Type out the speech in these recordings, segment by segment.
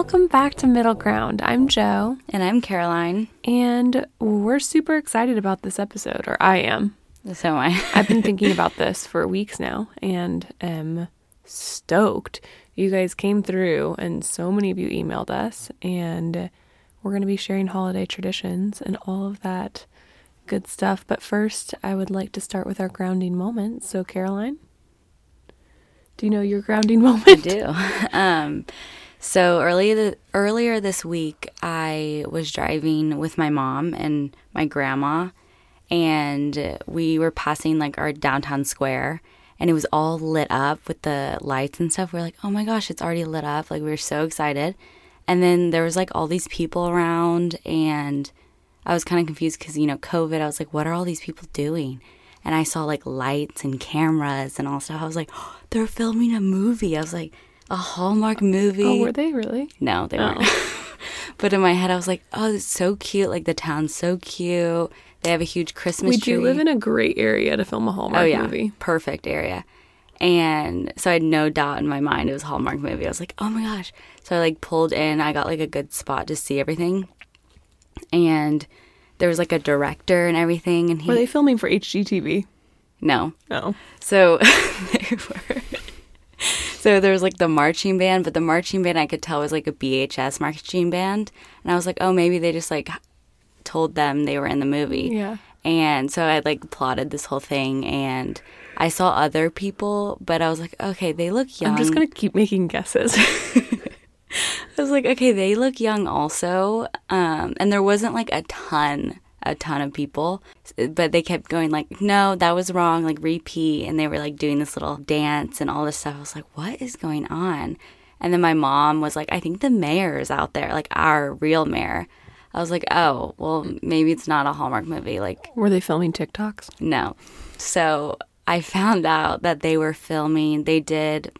Welcome back to Middle Ground. I'm Joe, And I'm Caroline. and we're super excited about this episode, or I am. So am I. I've been thinking about this for weeks now and am stoked. You guys came through, and so many of you emailed us, and we're going to be sharing holiday traditions and all of that good stuff. But first, I would like to start with our grounding moment. So, Caroline, do you know your grounding moment? I do. Um, so early the, earlier this week, I was driving with my mom and my grandma, and we were passing like our downtown square, and it was all lit up with the lights and stuff. We are like, oh my gosh, it's already lit up! Like we were so excited, and then there was like all these people around, and I was kind of confused because you know COVID. I was like, what are all these people doing? And I saw like lights and cameras and all stuff. I was like, oh, they're filming a movie. I was like, a Hallmark movie. Oh, were they really? No, they weren't. Oh. but in my head, I was like, oh, it's so cute. Like the town's so cute. They have a huge Christmas tree. We tree. do live in a great area to film a Hallmark oh yeah, movie. perfect area. And so I had no doubt in my mind it was a Hallmark movie. I was like, oh my gosh. So I like pulled in. I got like a good spot to see everything. And there was like a director and everything. And he Were they filming for HGTV? no, No. So they were. So there was like the marching band, but the marching band I could tell was like a BHS marching band, and I was like, oh, maybe they just like told them they were in the movie. Yeah. And so I like plotted this whole thing, and I saw other people, but I was like, okay, they look young. I'm just gonna keep making guesses. I was like, okay, they look young also. Um, and there wasn't like a ton, a ton of people, but they kept going like, no, that was wrong, like repeat. And they were like doing this little dance and all this stuff. I was like, what is going on? And then my mom was like, I think the mayor is out there, like our real mayor. I was like, oh, well, maybe it's not a Hallmark movie. Like, Were they filming TikToks? no. So I found out that they were filming, they did,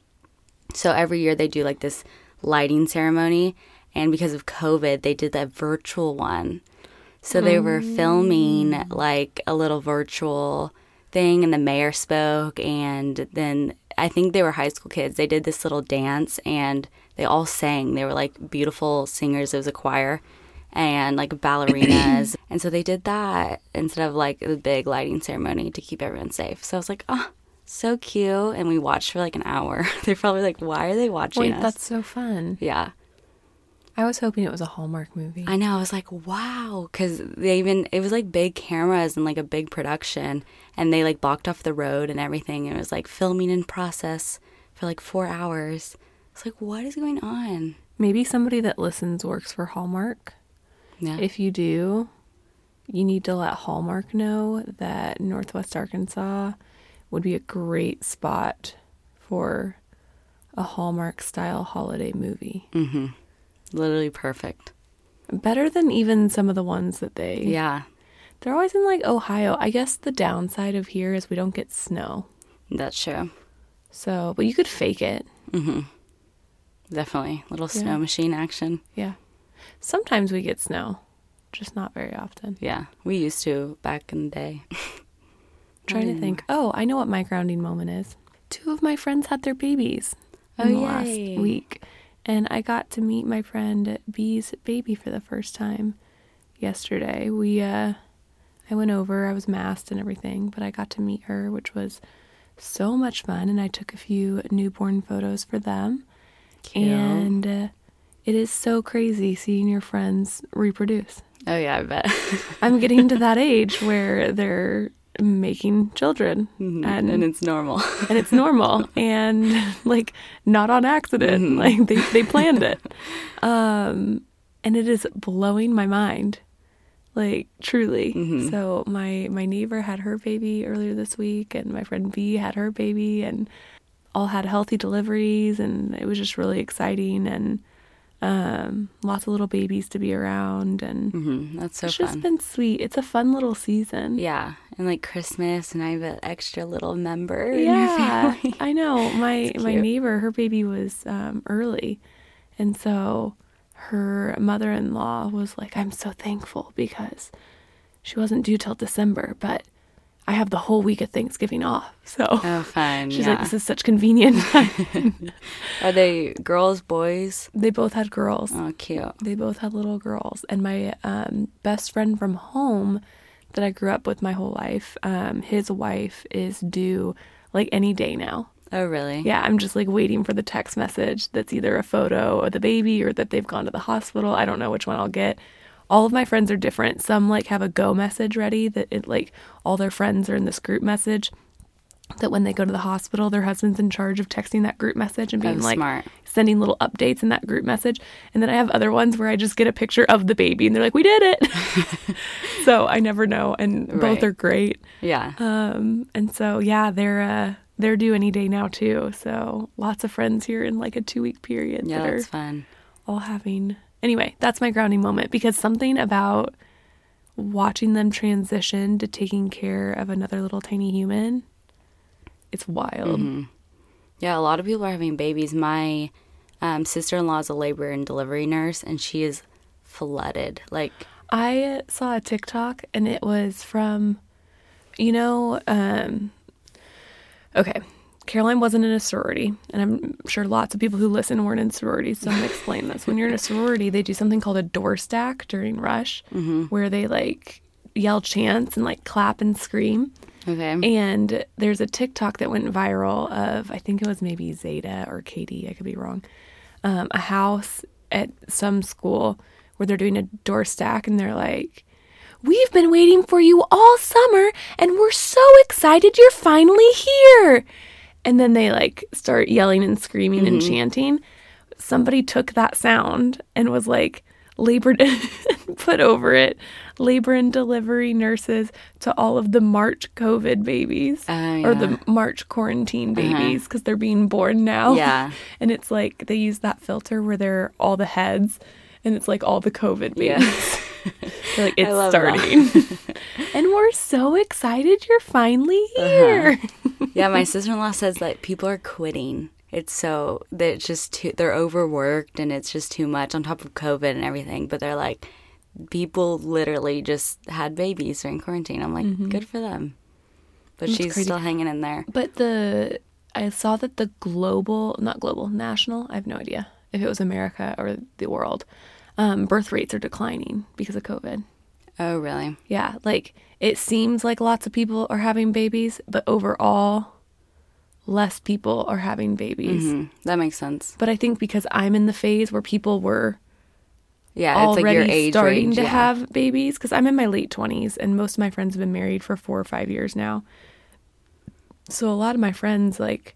so every year they do like this lighting ceremony. And because of COVID, they did that virtual one. So they were mm. filming like a little virtual thing, and the mayor spoke. And then I think they were high school kids. They did this little dance and they all sang. They were like beautiful singers. It was a choir and like ballerinas. and so they did that instead of like the big lighting ceremony to keep everyone safe. So I was like, oh, so cute. And we watched for like an hour. They're probably like, why are they watching Wait, us? that's so fun. yeah. I was hoping it was a Hallmark movie. I know. I was like, wow. Because they even, it was like big cameras and like a big production. And they like blocked off the road and everything. And it was like filming in process for like four hours. It's like, what is going on? Maybe somebody that listens works for Hallmark. Yeah. If you do, you need to let Hallmark know that Northwest Arkansas would be a great spot for a Hallmark style holiday movie. Mm-hmm. Literally perfect. Better than even some of the ones that they Yeah. They're always in like Ohio. I guess the downside of here is we don't get snow. That's true. So, but you could fake it. Mm-hmm. Definitely. Little Yeah. snow machine action. Yeah. Sometimes we get snow, just not very often. Yeah. We used to back in the day. trying to think. Oh, I know what my grounding moment is. Two of my friends had their babies in Oh, the last week, and I got to meet my friend B's baby for the first time yesterday. We uh I went over, I was masked and everything, but I got to meet her, which was so much fun and I took a few newborn photos for them. Cute. And uh, it is so crazy seeing your friends reproduce. Oh, yeah, I bet. I'm getting to that age where they're making children. And, and and it's normal. and it's normal. And like not on accident. Mm-hmm. Like they, they planned it. Um and it is blowing my mind. Like truly. Mm-hmm. So my my neighbor had her baby earlier this week and my friend b had her baby and all had healthy deliveries and it was just really exciting. And um lots of little babies to be around and hmm That's so it's fun. just been sweet it's a fun little season yeah. And like Christmas, and I have an extra little member in your Yeah. I know. My my neighbor, her baby was um, early, and so her mother-in-law was like, "I'm so thankful because she wasn't due till December, but I have the whole week of Thanksgiving off. So Oh, fun. she's yeah. like, this is such convenient. Are they girls, boys? they both had girls. Oh, cute. They both had little girls. And my um, best friend from home that I grew up with my whole life, um, his wife is due like any day now. Oh, really? Yeah, I'm just like waiting for the text message that's either a photo of the baby or that they've gone to the hospital. I don't know which one I'll get. All of my friends are different. Some like have a go message ready that it like all their friends are in this group message that when they go to the hospital, their husband's in charge of texting that group message and being Oh, like smart. sending little updates in that group message. And then I have other ones where I just get a picture of the baby and they're like, "We did it." so I never know, and both Right. are great. Yeah. Um, and so yeah, they're uh, they're due any day now too. So lots of friends here in like a two week period yeah, that are that's fun. all having. Anyway, that's my grounding moment because something about watching them transition to taking care of another little tiny human, it's wild. Mm-hmm. Yeah, a lot of people are having babies. My um, sister in law is a labor and delivery nurse, and she is flooded. Like, I saw a TikTok and it was from, you know, um, okay, Caroline wasn't in a sorority, and I'm sure lots of people who listen weren't in sororities, so I'm gonna explain this. When you're in a sorority, they do something called a door stack during rush, where they like yell chants and like clap and scream. okay. And there's a TikTok that went viral of I think it was maybe Zeta or KD, I could be wrong. Um, a house at some school where they're doing a door stack and they're like, "We've been waiting for you all summer and we're so excited you're finally here." And then they like start yelling and screaming and mm-hmm. chanting. Somebody took that sound and was like labor put over it labor and delivery nurses to all of the March COVID babies Oh, or the March quarantine uh-huh. babies because they're being born now. Yeah. and it's like they use that filter where they're all the heads and it's like all the COVID babies. Yeah. Like, it's starting. and we're so excited you're finally Uh-huh. here. yeah, my sister in law says that people are quitting. It's so that it's just too they're overworked and it's just too much on top of COVID and everything. But they're like, people literally just had babies during quarantine. I'm like, good for them. But That's she's crazy. still hanging in there. But the I saw that the global, not global, national, I have no idea if it was America or the world, um, birth rates are declining because of COVID. Oh, really? Yeah, like it seems like lots of people are having babies, but overall, less people are having babies. hmm That makes sense. But I think because I'm in the phase where people were Yeah, already like your age starting range. to yeah. have babies, because I'm in my late 20s and most of my friends have been married for four or five years now. So a lot of my friends like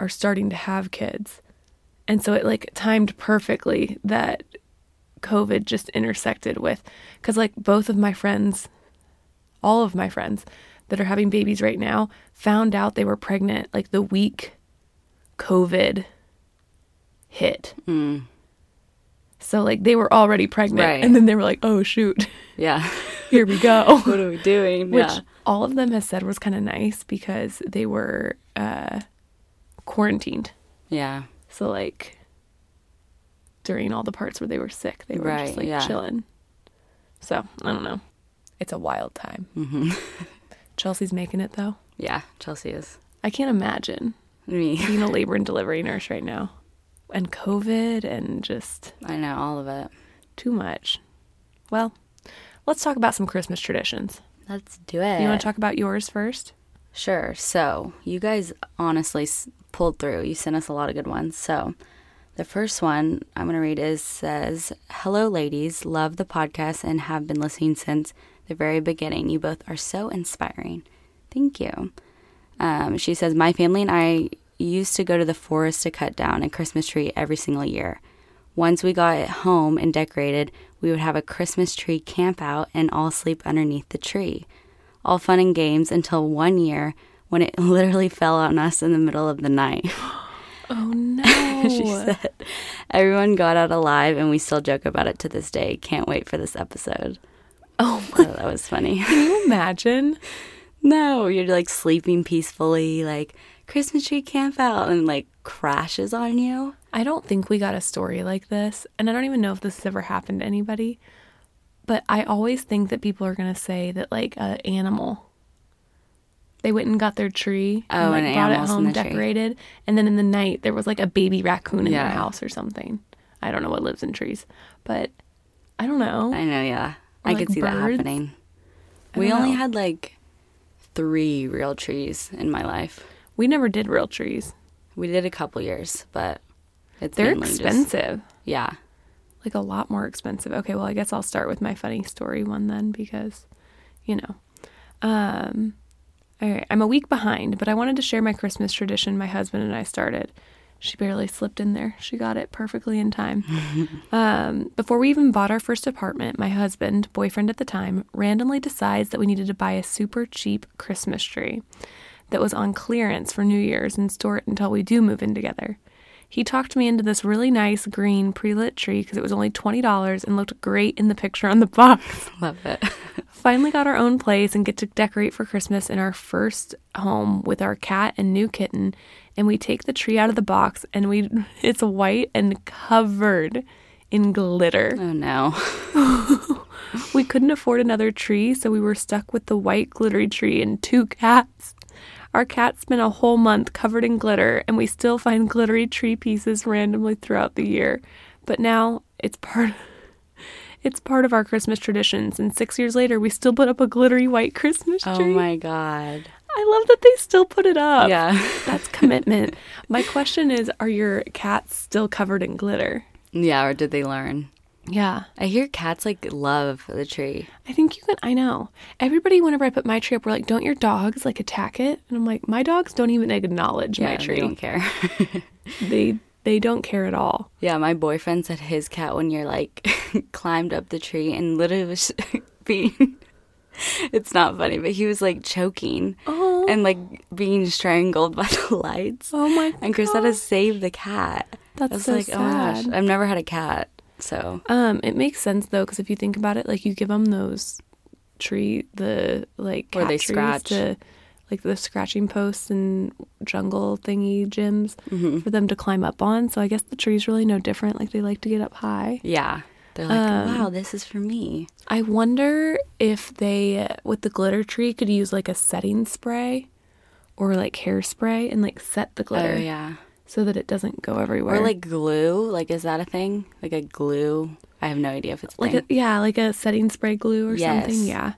are starting to have kids. And so it like timed perfectly that COVID just intersected with cuz like both of my friends all of my friends that are having babies right now found out they were pregnant like the week COVID hit. Mm. So like they were already pregnant Right. and then they were like, "Oh shoot. Yeah. Here we go." what are we doing? Which yeah. all of them has said was kind of nice because they were uh quarantined. Yeah. So like during all the parts where they were sick, they were Right, just like yeah. chilling. So, I don't know. It's a wild time. hmm Chelsea's making it though. Yeah, Chelsea is. I can't imagine Me. being a labor and delivery nurse right now. And COVID and just I know all of it. too much. Well, let's talk about some Christmas traditions. Let's do it. You want to talk about yours first? Sure. So, you guys honestly s- pulled through. You sent us a lot of good ones. So, the first one I'm going to read is says, "Hello ladies, love the podcast and have been listening since the very beginning. You both are so inspiring. Thank you." Um, she says, "My family and I used to go to the forest to cut down a Christmas tree every single year. Once we got it home and decorated, we would have a Christmas tree camp out and all sleep underneath the tree. All fun and games until one year when it literally fell on us in the middle of the night. Oh no. she said, Everyone got out alive and we still joke about it to this day. Can't wait for this episode. Oh Oh, that was funny. Can you imagine? no, you're like sleeping peacefully, like Christmas tree camp out, and like crashes on you. I don't think we got a story like this, and I don't even know if this has ever happened to anybody. But I always think that people are going to say that like an animal They went and got their tree Oh, and like and brought it home the tree. decorated. And then in the night there was like a baby raccoon in Yeah. their house or something. I don't know what lives in trees, but I don't know. I know, yeah. I Or, could like, see that happening. We only know. had like three real trees in my life. we never did real trees. We did a couple years, but it's They're mainly just- expensive. yeah. like a lot more expensive. Okay, well, I guess I'll start with my funny story one then because, you know. Um, all right, I'm a week behind, but I wanted to share my Christmas tradition my husband and I started. She barely slipped in there. She got it perfectly in time. um, before we even bought our first apartment, my husband, boyfriend at the time, randomly decides that we needed to buy a super cheap Christmas tree that was on clearance for New Year's and store it until we do move in together. He talked me into this really nice green pre lit tree because it was only $20 and looked great in the picture on the box. Love it. Finally got our own place and get to decorate for Christmas in our first home with our cat and new kitten. And we take the tree out of the box and we it's white and covered in glitter. oh no. We couldn't afford another tree, so we were stuck with the white glittery tree and two cats. Our cat spent a whole month covered in glitter, and we still find glittery tree pieces randomly throughout the year. But now it's part it's part of our Christmas traditions, and six years later we still put up a glittery white Christmas oh tree. Oh my god. I love that they still put it up. Yeah. That's commitment. my question is, are your cats still covered in glitter? Yeah, or did they learn? Yeah. I hear cats like love the tree. I think you can. I know. Everybody, whenever I put my tree up, we're like, "Don't your dogs like attack it?" And I'm like, "My dogs don't even acknowledge my tree. they don't care. They they don't care at all." yeah, my boyfriend said his cat when you're like climbed up the tree and literally was being it's not funny, but he was like choking Oh, and like being strangled by the lights. oh my! God. And Chris had to save the cat. That's so like, oh my gosh. sad. I've never had a cat. So Um, it makes sense though, because if you think about it, like you give them those tree, the like Where they scratch. to, like the scratching posts and jungle thingy gyms Mm-hmm. for them to climb up on. So I guess the tree's really no different. Like they like to get up high. yeah. They're like, Um, wow, this is for me. I wonder if they, with the glitter tree, could use like a setting spray or like hairspray and like set the glitter Oh yeah. So that it doesn't go everywhere. Or like glue. Like is that a thing? Like a glue? I have no idea if it's like a, yeah, like a setting spray glue or something. Yeah.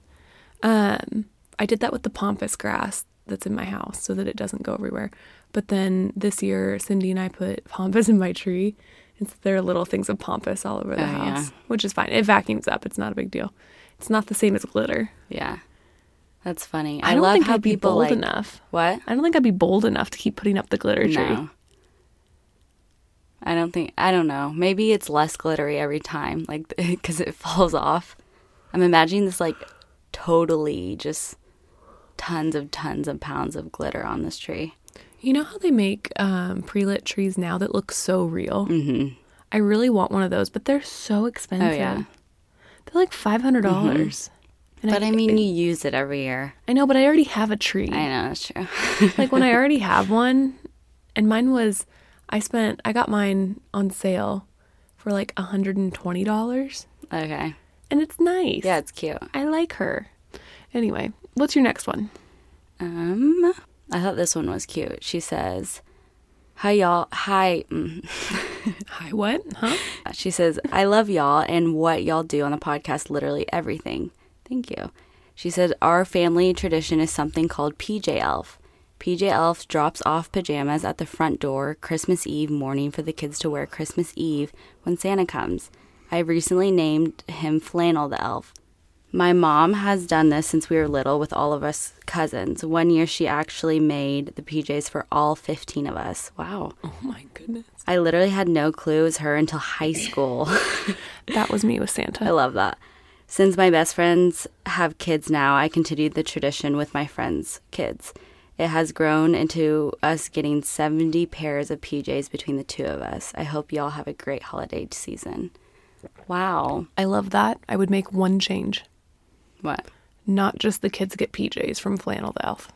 Um, I did that with the pampas grass that's in my house so that it doesn't go everywhere. But then this year, Cindy and I put pampas in my tree, and so there are little things of pampas all over the Oh, house, yeah. which is fine. It vacuums up. It's not a big deal. It's not the same as glitter. yeah. That's funny. I, I, don't love think how I'd be bold like enough. what? I don't think I'd be bold enough to keep putting up the glitter tree. No. I don't think I don't know. Maybe it's less glittery every time, like because it falls off. I'm imagining this like totally just tons of tons of pounds of glitter on this tree. You know how they make um, pre-lit trees now that look so real? Mm-hmm. I really want one of those, but they're so expensive. Oh yeah, They're like five hundred dollars. but I mean, you use it every year. I know, but I already have a tree. I know that's true. like when I already have one, and mine was, I spent, I got mine on sale for like hundred and twenty dollars, okay, and it's nice. yeah, it's cute. I like her. Anyway, what's your next one? Um, I thought this one was cute. She says, "Hi y'all, hi." Mm. Hi, what? Huh? She says, I love y'all and what y'all do on the podcast, literally everything. Thank you. She said, Our family tradition is something called PJ Elf. PJ Elf drops off pajamas at the front door Christmas Eve morning for the kids to wear Christmas Eve when Santa comes. I recently named him Flannel the Elf. My mom has done this since we were little with all of us cousins. One year she actually made the PJs for all 15 of us. Wow. Oh my goodness. I literally had no clue it was her until high school. That was me with Santa. I love that. Since my best friends have kids now, I continued the tradition with my friends' kids. It has grown into us getting 70 pairs of PJs between the two of us. I hope y'all have a great holiday season. Wow. I love that. I would make one change. What? Not just the kids get PJs from Flannel the Elf.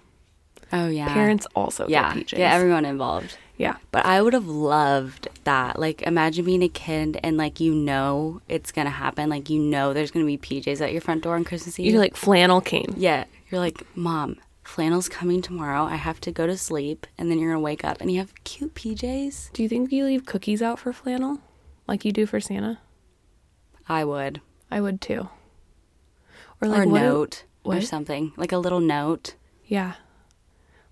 Oh, yeah. Parents also Yeah. get PJs. Yeah, everyone involved. yeah. But I would have loved that. Like, imagine being a kid and, like, you know it's going to happen. Like, you know there's going to be PJs at your front door on Christmas Eve. You're like flannel king. Yeah. You're like, Mom, flannel's coming tomorrow. I have to go to sleep, and then you're gonna wake up and you have cute PJs. Do you think you leave cookies out for flannel, like you do for Santa? I would, I would too. or, like a what- note or what? something, like a little note. Yeah.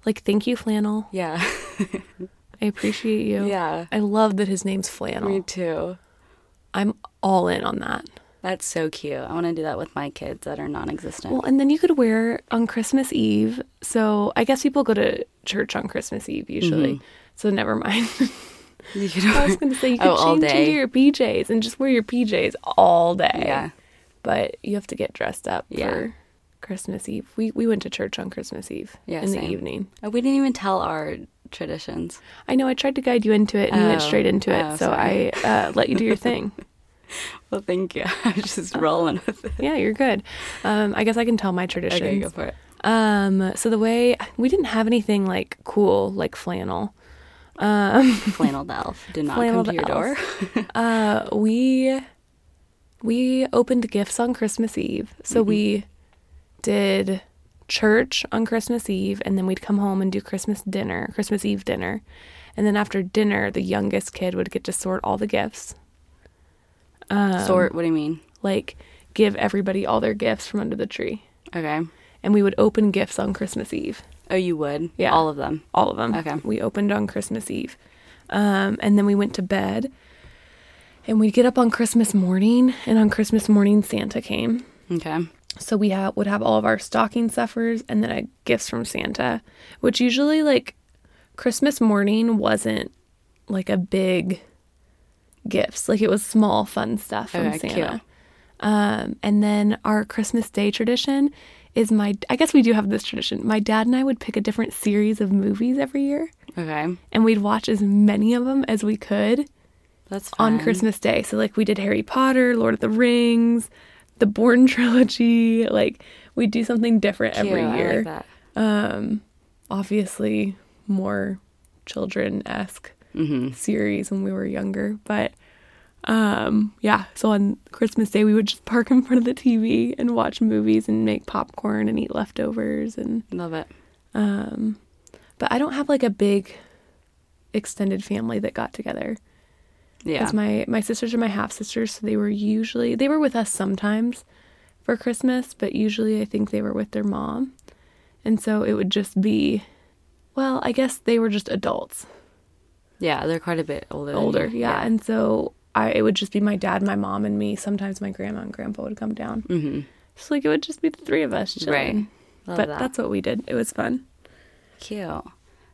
Like thank you, flannel. Yeah, I appreciate you. yeah. I love that his name's Flannel. Me too. I'm all in on that. That's so cute. I want to do that with my kids that are non-existent. Well, and then you could wear on Christmas Eve. So I guess people go to church on Christmas Eve usually. So never mind. you could I was going to say you could Oh, change into your PJs and just wear your PJs all day. Yeah. But you have to get dressed up Yeah. for Christmas Eve. We we went to church on Christmas Eve Yeah, in the evening. Oh, we didn't even tell our traditions. I know I tried to guide you into it and you went Oh. straight into it. Oh, so sorry. I uh, let you do your thing. Well, thank you. I was just rolling with it. Yeah, you're good. Um, I guess I can tell my traditions. Okay, go for it. Um, so the way we didn't have anything like cool like flannel. Um, Flannel the elf did not Flannel come to your door. Uh, we we opened gifts on Christmas Eve. So we did church on Christmas Eve, and then we'd come home and do Christmas dinner, Christmas Eve dinner, and then after dinner, the youngest kid would get to sort all the gifts, Sort. What do you mean? like give everybody all their gifts from under the tree, Okay. and we would open gifts on Christmas Eve. Oh, you would. Yeah. All of them. all of them. Okay. We opened on Christmas Eve. Um, and then we went to bed. And we'd get up on Christmas morning, and on Christmas morning, Santa came. Okay. So we ha- would have all of our stocking stuffers and then uh, gifts from Santa, which usually, like, Christmas morning wasn't like a big gifts. Like, it was small, fun stuff from Okay, Santa. Um, and then our Christmas Day tradition is my, I guess we do have this tradition. My dad and I would pick a different series of movies every year Okay. and we'd watch as many of them as we could That's fun. on Christmas Day. So like we did Harry Potter, Lord of the Rings, the Bourne trilogy. Like we'd do something different Cute. every year. like. Um, obviously more children esque Mm-hmm. series when we were younger, but um, yeah. So on Christmas Day, we would just park in front of the TV and watch movies and make popcorn and eat leftovers and Love it. um, but I don't have like a big extended family that got together. Yeah. Because my my sisters are my half sisters, so they were usually they were with us sometimes for Christmas, but usually I think they were with their mom, and so it would just be, well, I guess they were just adults, yeah. They're quite a bit older. older, you. yeah, and so I it would just be my dad, my mom, and me. Sometimes my grandma and grandpa would come down, Mm-hmm. so like it would just be the three of us chilling. Right. Love but that. that's what we did. It was fun. Cute.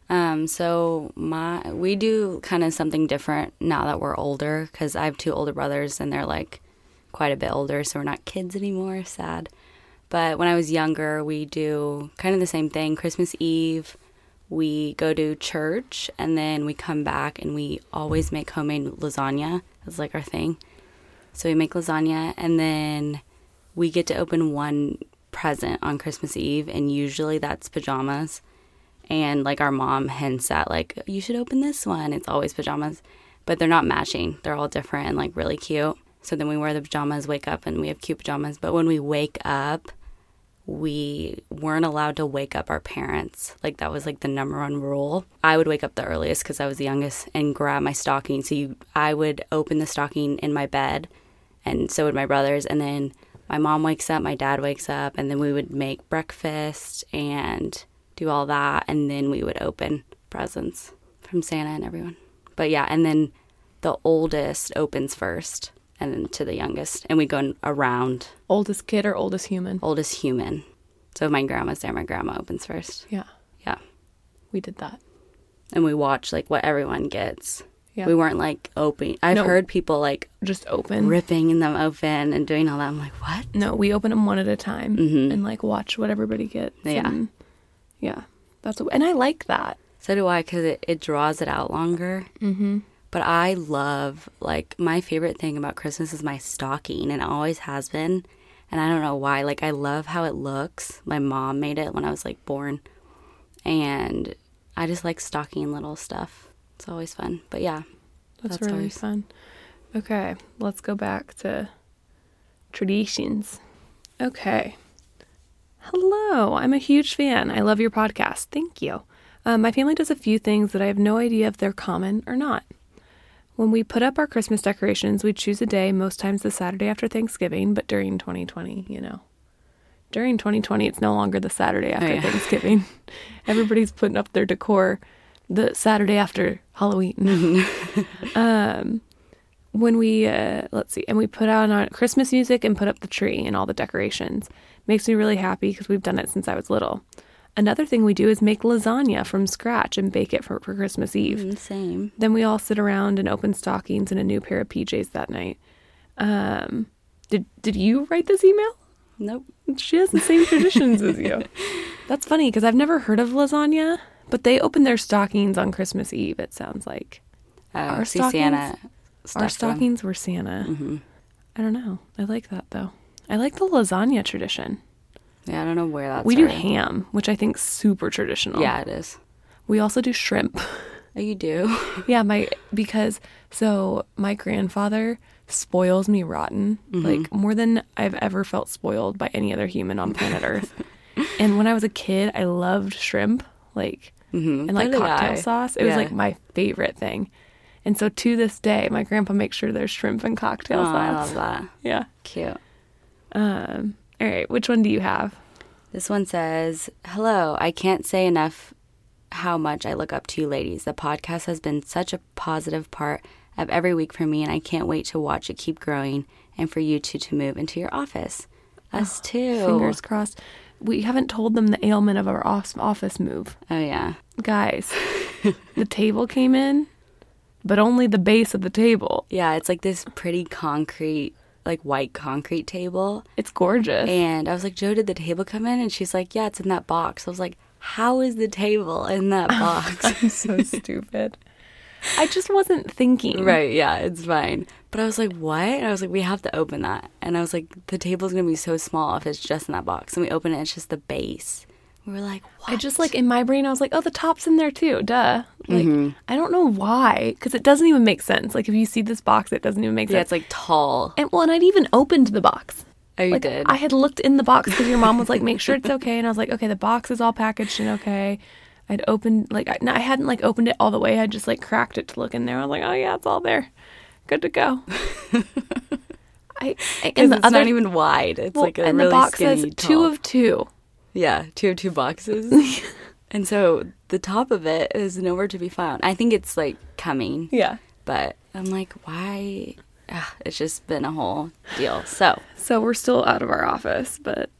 Um, so my we do kind of something different now that we're older because I have two older brothers and they're like quite a bit older, so we're not kids anymore. Sad. But when I was younger, we do kind of the same thing. Christmas Eve, we go to church and then we come back and we always make homemade lasagna. That's like our thing. So we make lasagna and then we get to open one present on Christmas Eve, and usually that's pajamas. And like our mom hints at, like, you should open this one. It's always pajamas, but they're not matching. They're all different and like really cute. So then we wear the pajamas, wake up, and we have cute pajamas. But when we wake up, we weren't allowed to wake up our parents. Like that was like the number one rule. I would wake up the earliest because I was the youngest and grab my stocking. So you, I would open the stocking in my bed, and so would my brothers. And then my mom wakes up, my dad wakes up, and then we would make breakfast and do all that, and then we would open presents from Santa and everyone. But yeah, and then the oldest opens first, and then to the youngest, and we go around Oldest kid or oldest human? oldest human. So my grandma's there, my grandma opens first. Yeah, Yeah. we did that. And we watch like what everyone gets. Yeah. We weren't like opening. I've No. heard people like Just open. ripping them open and doing all that. I'm like, what? No, we open them one at a time Mhm. and like watch what everybody gets. Yeah. and- yeah. That's what, and I like that. So do I because it, it draws it out longer. Mm-hmm. But I love, like, my favorite thing about Christmas is my stocking, and it always has been. And I don't know why. Like, I love how it looks. My mom made it when I was, like, born. And I just like stocking little stuff. It's always fun. But yeah, That's, That's really ours. fun. Okay, let's go back to traditions. Okay. Hello, I'm a huge fan. I love your podcast. Thank you. Uh, my family does a few things that I have no idea if they're common or not. When we put up our Christmas decorations, we choose a day, most times the Saturday after Thanksgiving, but during 2020, you know. During 2020, it's no longer the Saturday after yeah. Thanksgiving. Everybody's putting up their decor the Saturday after Halloween. um, when we, uh, let's see, and we put on our Christmas music and put up the tree and all the decorations. Makes me really happy because we've done it since I was little. Another thing we do is make lasagna from scratch and bake it for, for Christmas Eve. Mm, Same. Then we all sit around and open stockings and a new pair of PJs that night. Um, did did you write this email? Nope. She has the same traditions as you. That's funny because I've never heard of lasagna, but they open their stockings on Christmas Eve. It sounds like Oh, Our see stockings- Santa. our stuffed them. stockings were Santa. Mm-hmm. I don't know. I like that though. I like the lasagna tradition. Yeah, I don't know where that's. we do ham, which I think super traditional. Yeah, it is. We also do shrimp. Oh, you do. yeah, my because so my grandfather spoils me rotten, Mm-hmm. like more than I've ever felt spoiled by any other human on planet Earth. and when I was a kid, I loved shrimp, like Mhm. and like cocktail I. sauce. It was like my favorite thing. And so to this day, my grandpa makes sure there's shrimp and cocktail Oh, sauce. I love that. Yeah. Cute. Um. All right. Which one do you have? This one says, Hello, I can't say enough how much I look up to you ladies. The podcast has been such a positive part of every week for me, and I can't wait to watch it keep growing and for you two to move into your office. Us oh, too. Fingers crossed. We haven't told them the ailment of our office move. Oh, yeah. Guys, the table came in, but only the base of the table. Yeah, it's like this pretty concrete, like white concrete table. It's gorgeous. And I was like, Joe, did the table come in? And she's like, Yeah, it's in that box. I was like, How is the table in that box? I'm so stupid. I just wasn't thinking. right, yeah, it's fine. But I was like, What? And I was like, We have to open that. And I was like, The table's gonna be so small if it's just in that box. And we open it, it's just the base. We were like, What? I just like in my brain, I was like, oh, the top's in there too. Duh. Like, Mm-hmm. I don't know why, because it doesn't even make sense. Like, if you see this box, it doesn't even make Yeah, sense. it's like tall. and well, and I'd even opened the box. Oh, you like, did? I had looked in the box because your mom was like, make sure it's okay. And I was like, okay, the box is all packaged and okay. I'd opened, like, I, no, I hadn't like opened it all the way. I just like cracked it to look in there. I was like, oh yeah, it's all there. Good to go. I, and the it's other, not even wide. It's well, like a and really the box skinny says two of two. Yeah, two of two boxes. and so the top of it is nowhere to be found. I think it's like coming, Yeah. but I'm like, why? Ugh, it's just been a whole deal. So So we're still out of our office, but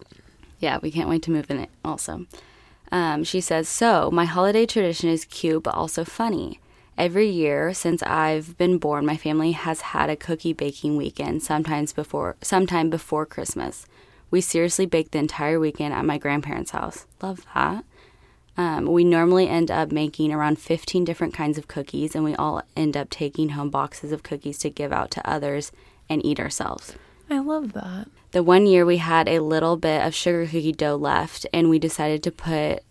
yeah, we can't wait to move in it also. Um, she says, So, my holiday tradition is cute but also funny. Every year since I've been born, my family has had a cookie baking weekend, sometimes before sometime before Christmas. We seriously bake the entire weekend at my grandparents' house. Love that. Um, we normally end up making around 15 different kinds of cookies, and we all end up taking home boxes of cookies to give out to others and eat ourselves. I love that. The one year we had a little bit of sugar cookie dough left, and we decided to put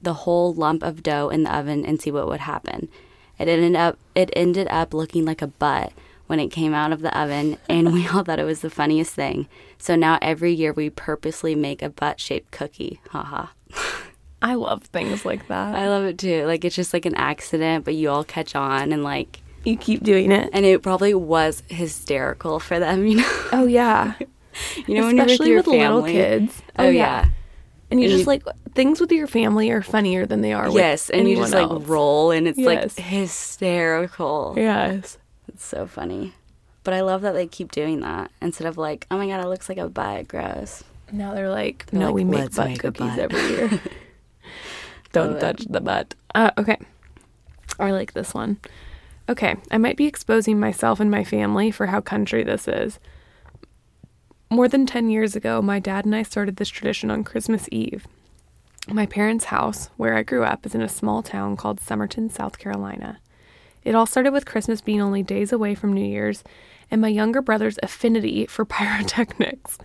the whole lump of dough in the oven and see what would happen. It ended up it ended up looking like a butt when it came out of the oven, and we all thought it was the funniest thing. So now every year we purposely make a butt shaped cookie. Haha. I love things like that. I love it too. Like it's just like an accident, but you all catch on and like you keep doing it. and it probably was hysterical for them, you know. Oh yeah. You know with Especially your with little kids. Oh, oh yeah. And you And just you- like things with your family are funnier than they are with Yes, and you just like roll and it's Yes. like hysterical. Yes. It's so funny. But I love that they keep doing that instead of like, oh my god, it looks like a butt, gross. Now they're like, They're no, like, we make "Let's butt make cookies butt." every year. Don't touch the butt. Uh, okay. I like this one. Okay, I might be exposing myself and my family for how country this is. More than 10 years ago, my dad and I started this tradition on Christmas Eve. My parents' house, where I grew up, is in a small town called Summerton, South Carolina. It all started with Christmas being only days away from New Year's and my younger brother's affinity for pyrotechnics.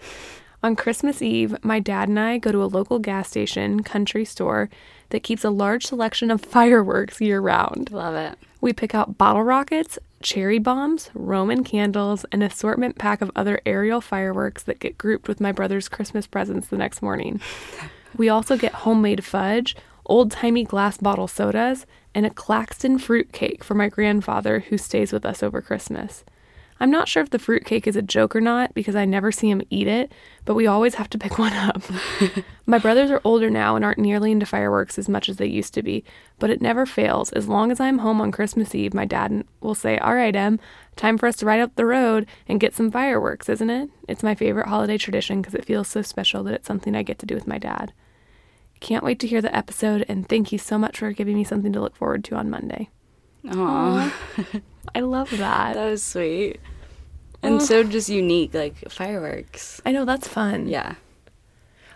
On Christmas Eve, my dad and I go to a local gas station, country store, that keeps a large selection of fireworks year round. Love it. We pick out bottle rockets, cherry bombs, Roman candles, an assortment pack of other aerial fireworks that get grouped with my brother's Christmas presents the next morning. We also get homemade fudge, old timey glass bottle sodas, and a Claxton fruit cake for my grandfather who stays with us over Christmas. I'm not sure if the fruit cake is a joke or not because I never see him eat it, but we always have to pick one up. My brothers are older now and aren't nearly into fireworks as much as they used to be, but it never fails. As long as I'm home on Christmas Eve, my dad will say, All right, Em, time for us to ride up the road and get some fireworks, isn't it? It's my favorite holiday tradition because it feels so special that it's something I get to do with my dad. Can't wait to hear the episode, and thank you so much for giving me something to look forward to on Monday. Aw, I love that. that was sweet. And so just unique, like fireworks. I know that's fun. Yeah.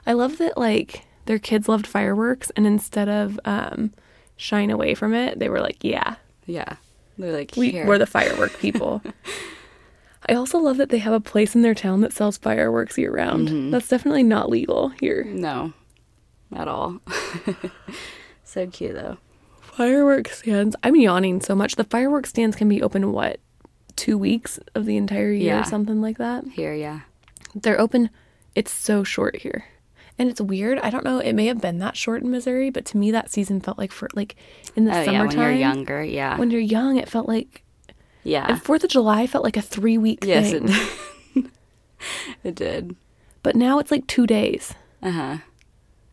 I love that like their kids loved fireworks and instead of um shying away from it, they were like, Yeah, Yeah. They're like, we, here. we're the firework people. I also love that they have a place in their town that sells fireworks year round. That's definitely not legal here. No, at all. so cute, though. Fireworks stands. I'm yawning so much. The fireworks stands can be open what? Two weeks of the entire year, Yeah. something like that. Here, yeah. They're open. It's so short here. And it's weird. I don't know. It may have been that short in Missouri, but to me, that season felt like for like in the Oh, yeah, summertime. when you're younger, yeah. When you're young, it felt like yeah. and Fourth of July felt like a three week yes, thing. it, it did. But now it's like two days. Uh huh.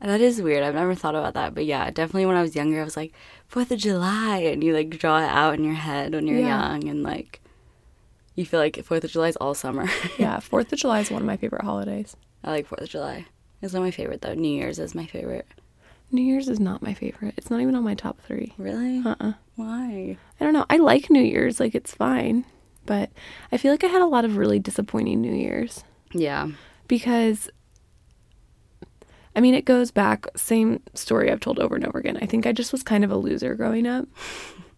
That is weird. I've never thought about that. But yeah, definitely when I was younger, I was like, Fourth of July. And you like draw it out in your head when you're Yeah. young. And like, you feel like Fourth of July is all summer. Yeah, Fourth of July is one of my favorite holidays. I like Fourth of July. It's not my favorite though. New Year's is my favorite. New Year's is not my favorite. It's not even on my top three. Really? Uh uh Why? I don't know. I like New Year's, like it's fine. But I feel like I had a lot of really disappointing New Year's Yeah. because I mean, it goes back, same story I've told over and over again. I think I just was kind of a loser growing up.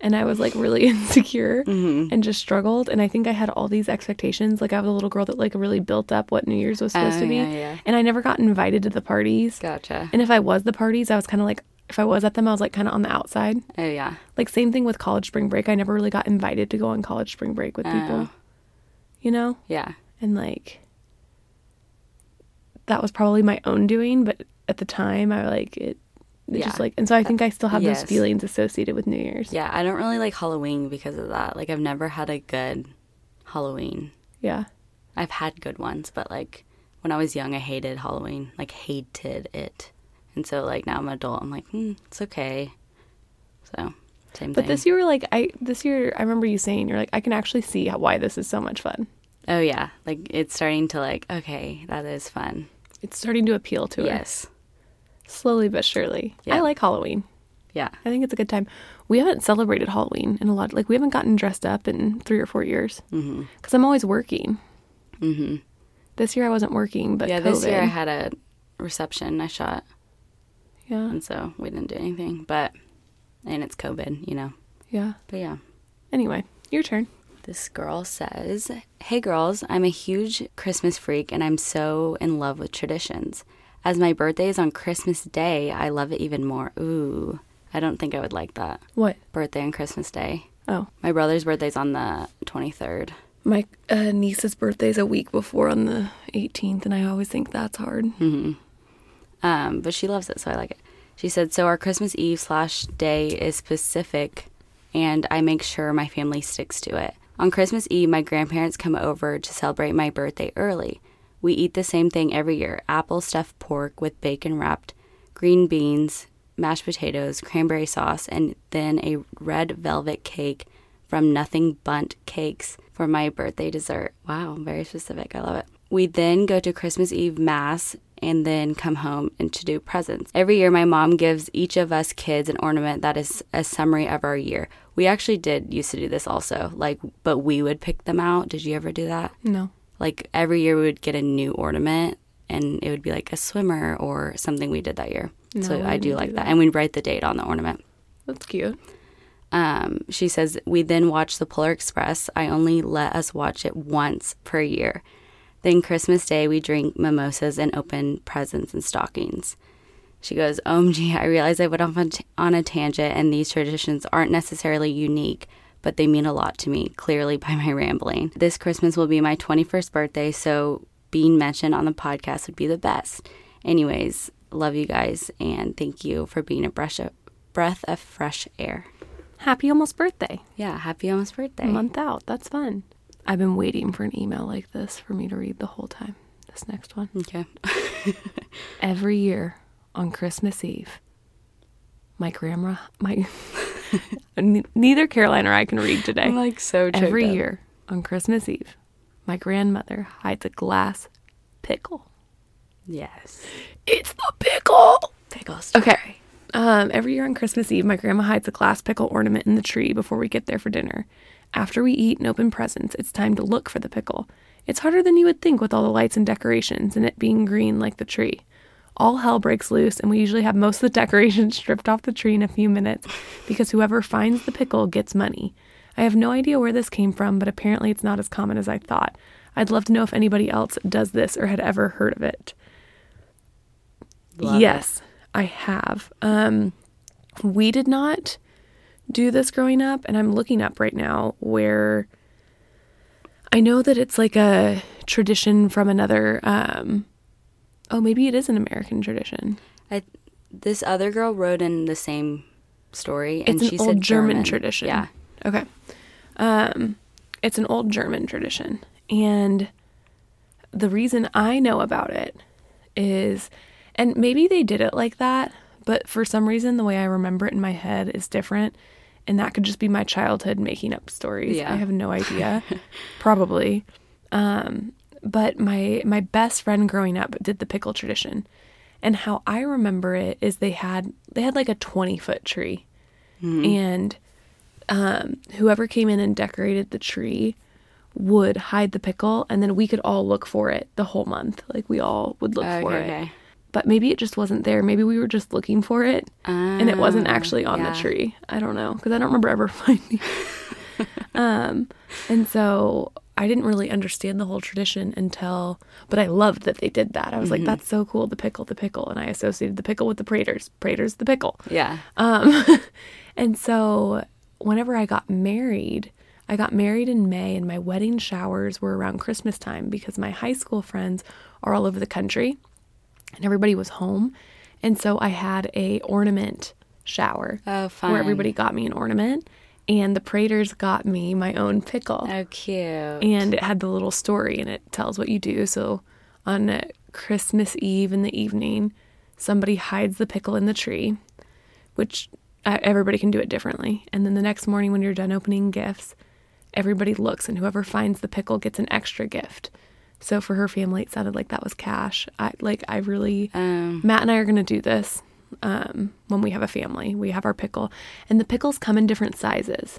And I was like really insecure mm-hmm. and just struggled. And I think I had all these expectations. Like I was a little girl that like really built up what New Year's was supposed Oh, to be. yeah, yeah. And I never got invited to the parties. Gotcha. And if I was the parties, I was kind of like, if I was at them, I was like kind of on the outside. Oh yeah. Like same thing with college spring break. I never really got invited to go on college spring break with people. Oh. You know? Yeah. And like that was probably my own doing, but at the time I like it, Yeah. just like and so I think I still have Yes. those feelings associated with New Year's. Yeah. I don't really like Halloween because of that. Like I've never had a good Halloween. Yeah. I've had good ones, but like when I was young, I hated Halloween. Like hated it. And so like now I'm an adult, I'm like, hmm, it's okay. So same But thing. But this year like I this year I remember you saying you're like I can actually see how, why this is so much fun. oh yeah, like it's starting to like okay, that is fun. It's starting to appeal to her Yes. slowly but surely. Yeah. I like Halloween. Yeah. I think it's a good time. We haven't celebrated Halloween in a lot. Like we haven't gotten dressed up in three or four years Mhm. because I'm always working. Mhm. This year I wasn't working, but yeah. This year I had a reception I shot, yeah, and so we didn't do anything. But and it's COVID, you know. yeah. But yeah. Anyway, your turn. This girl says, Hey girls, I'm a huge Christmas freak and I'm so in love with traditions. As my birthday is on Christmas Day, I love it even more. Ooh, I don't think I would like that. What? Birthday on Christmas Day. Oh, My brother's birthday's on the 23rd. my uh, niece's birthday's a week before on the 18th, and I always think that's hard. Mm-hmm. Um, but she loves it, so I like it. She said, So our Christmas Eve slash day is specific, and I make sure my family sticks to it. On Christmas Eve, my grandparents come over to celebrate my birthday early. We eat the same thing every year apple stuffed pork with bacon wrapped, green beans, mashed potatoes, cranberry sauce, and then a red velvet cake from Nothing Bundt Cakes for my birthday dessert. Wow, very specific. I love it. We then go to Christmas Eve Mass and then come home and to do presents. Every year, my mom gives each of us kids an ornament that is a summary of our year. We actually did used to do this also, like, but we would pick them out. Did you ever do that? No. Like, every year we would get a new ornament and it would be like a swimmer or something we did that year. No, so I do like do that. that. And we'd write the date on the ornament. That's cute. Um, she says, We then watch the Polar Express. I only let us watch it once per year. Then Christmas Day, we drink mimosas and open presents and stockings. She goes, oh, OMG, I realize I went off on, t- on a tangent and these traditions aren't necessarily unique, but they mean a lot to me, clearly by my rambling. This Christmas will be my 21st birthday, so being mentioned on the podcast would be the best. Anyways, love you guys and thank you for being a breath of, breath of fresh air. Happy almost birthday. Yeah, happy almost birthday. A month out. That's fun. I've been waiting for an email like this for me to read the whole time. This next one. Okay. Every year on Christmas Eve, my grandma, my neither Caroline or I can read today. I'm like so Every up. year on Christmas Eve, my grandmother hides a glass pickle. Yes. It's the pickle. Pickle Okay. Um, every year on Christmas Eve, my grandma hides a glass pickle ornament in the tree before we get there for dinner. After we eat and open presents, it's time to look for the pickle. It's harder than you would think with all the lights and decorations and it being green like the tree. All hell breaks loose, and we usually have most of the decorations stripped off the tree in a few minutes because whoever finds the pickle gets money. I have no idea where this came from, but apparently it's not as common as I thought. I'd love to know if anybody else does this or had ever heard of it. Love it. yes, I have. Um, we did not do this growing up, and I'm looking up right now where I know that it's like a tradition from another. Um, oh, maybe it is an American tradition. I, this other girl wrote in the same story, and It's an she old said German, tradition. Yeah. Okay. Um, it's an old German tradition, and the reason I know about it is, and maybe they did it like that, but for some reason the way I remember it in my head is different, and that could just be my childhood making up stories. Yeah. I have no idea, probably. Um, but my my best friend growing up did the pickle tradition, and how I remember it is they had they had like a twenty foot tree, and um, whoever came in and decorated the tree would hide the pickle, and then we could all look for it the whole month. Like we all would look Okay, for it. okay. But maybe it just wasn't there. Maybe we were just looking for it, and it wasn't Ah, actually on yeah. the tree. I don't know because I don't remember ever finding. it. um, and so I didn't really understand the whole tradition until, but I loved that they did that. I was Mm-hmm. like, "That's so cool!" The pickle, the pickle, and I associated the pickle with the Praters. Praters, the pickle. Yeah. Um, and so whenever I got married, I got married in May, and my wedding showers were around Christmas time because my high school friends are all over the country, and everybody was home, and so I had a ornament shower Oh, fun. where everybody got me an ornament, and the Praters got me my own pickle Oh, cute. and it had the little story and it tells what you do. So on Christmas Eve in the evening, somebody hides the pickle in the tree, which uh, everybody can do it differently. And then the next morning, when you're done opening gifts, everybody looks and whoever finds the pickle gets an extra gift. So for her family, it sounded like that was cash. I like I really Um, Matt and I are going to do this um, when we have a family. We have our pickle, and the pickles come in different sizes.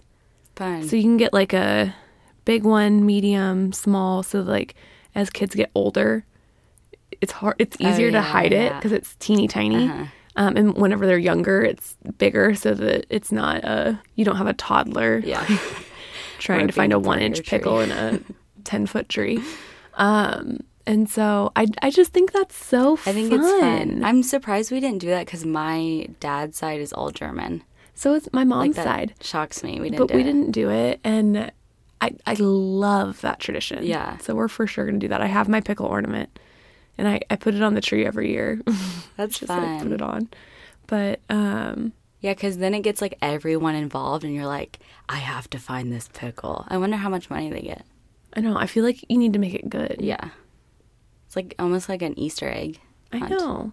fun. So you can get like a big one, medium, small. So like as kids get older, it's hard. It's easier Oh, yeah, to hide it because it's teeny tiny. Uh-huh. Um, and whenever they're younger, it's bigger so that it's not a you don't have a toddler yeah. trying to find a one inch pickle in a ten foot tree. Um, and so I I just think that's so fun. I think it's fun. I'm surprised we didn't do that because my dad's side is all German. so it's my mom's Like side. shocks me. We didn't. but we it. didn't do it and I, I love that tradition Yeah. so we're for sure gonna do that i have my pickle ornament and i, I put it on the tree every year That's just like put it on but um Yeah, because then it gets like everyone involved, and you're like, I have to find this pickle. I wonder how much money they get. I know i feel like you need to make it good Yeah, it's like almost like an Easter egg. i know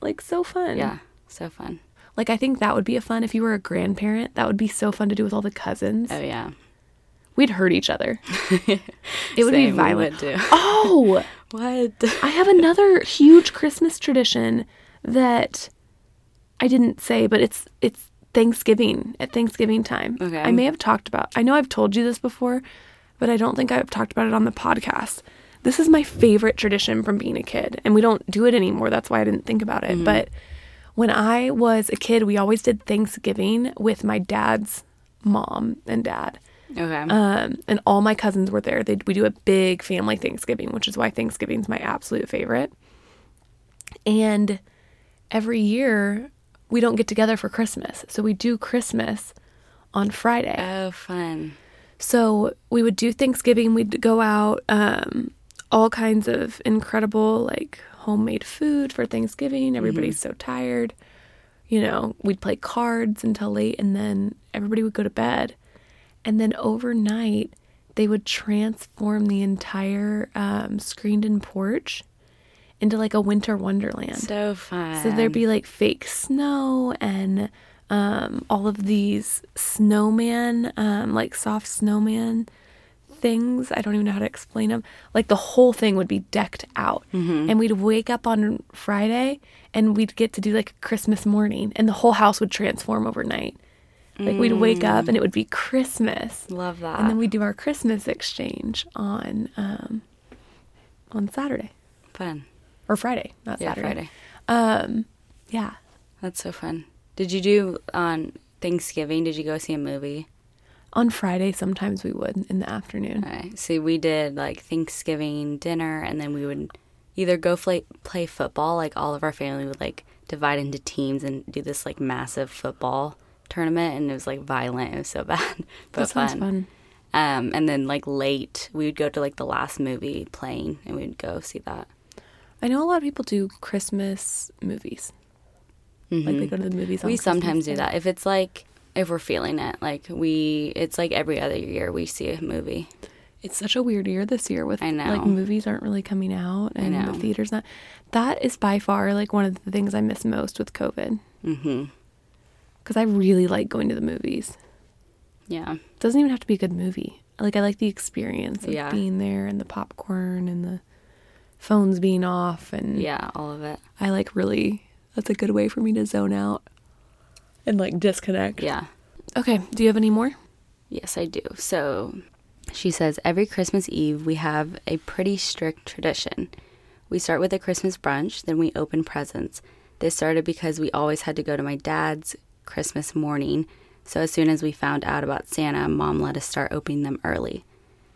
like so fun Yeah, so fun. like i think that would be a fun if you were a grandparent that would be so fun to do with all the cousins Oh yeah, we'd hurt each other it would be Same, we violent too. oh What? I have another huge Christmas tradition that I didn't say, but it's it's Thanksgiving at Thanksgiving time. Okay. I may have talked about. I know I've told you this before, but I don't think I've talked about it on the podcast. This is my favorite tradition from being a kid, and we don't do it anymore. That's why I didn't think about it. But when I was a kid, we always did Thanksgiving with my dad's mom and dad. Okay. Um, and all my cousins were there. They, we do a big family Thanksgiving, which is why Thanksgiving's my absolute favorite. And every year we don't get together for Christmas. So we do Christmas on Friday. Oh, fun. So we would do Thanksgiving. We'd go out, um, all kinds of incredible, like homemade food for Thanksgiving. Everybody's so tired. You know, we'd play cards until late and then everybody would go to bed. And then overnight, they would transform the entire um, screened in porch into like a winter wonderland. So fun. So there'd be like fake snow and um, all of these snowman, um, like soft snowman things. I don't even know how to explain them. Like the whole thing would be decked out. And we'd wake up on Friday and we'd get to do like a Christmas morning and the whole house would transform overnight. Like we'd wake up and it would be Christmas. Love that. And then we do our Christmas exchange on um, on Saturday fun. or Friday, not Yeah, Saturday. Friday. Um, yeah. That's so fun. Did you do on Thanksgiving? Did you go see a movie? On Friday, sometimes we would in the afternoon. All right. See, we did like Thanksgiving dinner, and then we would either go play play football. Like all of our family would like divide into teams and do this like massive football tournament, and it was like violent. It was so bad, but That sounds fun. fun. Um, and then like late, we would go to like the last movie playing, and we'd go see that. I know a lot of people do Christmas movies. Like they go to the movies. On Mm-hmm. we Christmas sometimes do that if it's like if we're feeling it. Like we, it's like every other year we see a movie. It's such a weird year this year with I know. like movies aren't really coming out and the theaters not. That is by far like one of the things I miss most with COVID Mm-hmm. because I really like going to the movies. Yeah. It doesn't even have to be a good movie. Like I like the experience of Yeah. being there and the popcorn and the phones being off and Yeah. All of it. I like really that's a good way for me to zone out and like disconnect. Yeah. Okay, do you have any more? Yes, I do. So she says every Christmas Eve we have a pretty strict tradition. We start with a Christmas brunch, then we open presents. This started because we always had to go to my dad's Christmas morning. So as soon as we found out about Santa, mom let us start opening them early.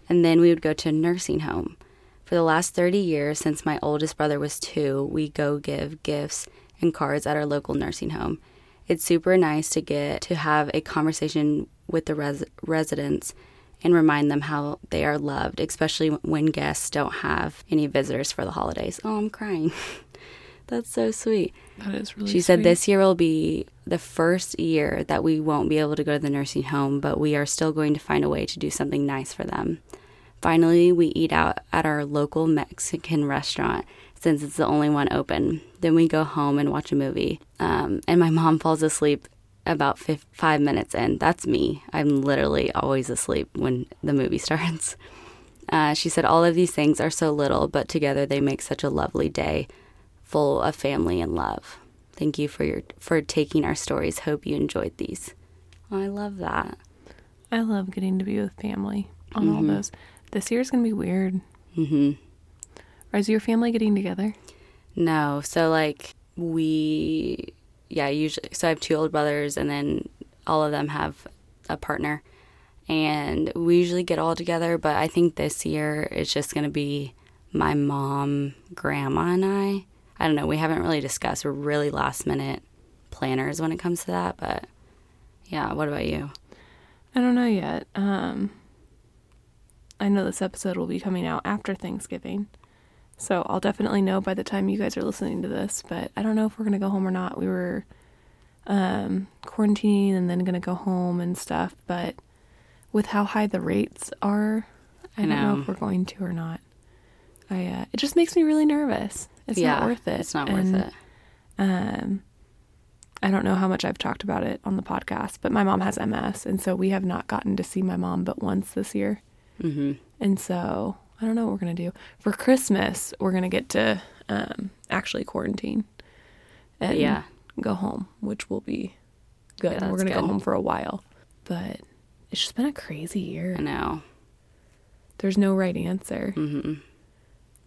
And then we would go to a nursing home. For the last 30 years, since my oldest brother was two, we go give gifts and cards at our local nursing home. It's super nice to get to have a conversation with the res- residents and remind them how they are loved, especially when guests don't have any visitors for the holidays. Oh, I'm crying. That's so sweet. That is really She said this year will be the first year that we won't be able to go to the nursing home, but we are still going to find a way to do something nice for them. Finally, we eat out at our local Mexican restaurant since it's the only one open. Then we go home and watch a movie. Um, and my mom falls asleep about fif- five minutes in. That's me. I'm literally always asleep when the movie starts. Uh, she said, All of these things are so little, but together they make such a lovely day full of family and love. Thank you for your for taking our stories. Hope you enjoyed these. Oh, I love that. I love getting to be with family on all Mm-hmm. those. This year's gonna be weird. Is your family getting together? No, so like we, yeah, usually. So I have two older brothers, and then all of them have a partner, and we usually get all together. But I think this year it's just gonna be my mom, grandma, and I. I don't know. We haven't really discussed. We're really last minute planners when it comes to that. But yeah, what about you? I don't know yet. Um, I know this episode will be coming out after Thanksgiving, so I'll definitely know by the time you guys are listening to this. But I don't know if we're gonna go home or not. We were um, quarantining and then gonna go home and stuff, but with how high the rates are, I, I don't know know. if we're going to or not. I uh, it just makes me really nervous. It's yeah, not worth it. It's not And, worth it. Um, I don't know how much I've talked about it on the podcast, but my mom has MS, and so we have not gotten to see my mom but once this year. hmm And so I don't know what we're gonna do for Christmas. We're gonna get to um, actually quarantine and Yeah. go home, which will be good. Yeah, we're gonna go home for a while, but it's just been a crazy year. I know. There's no right answer, hmm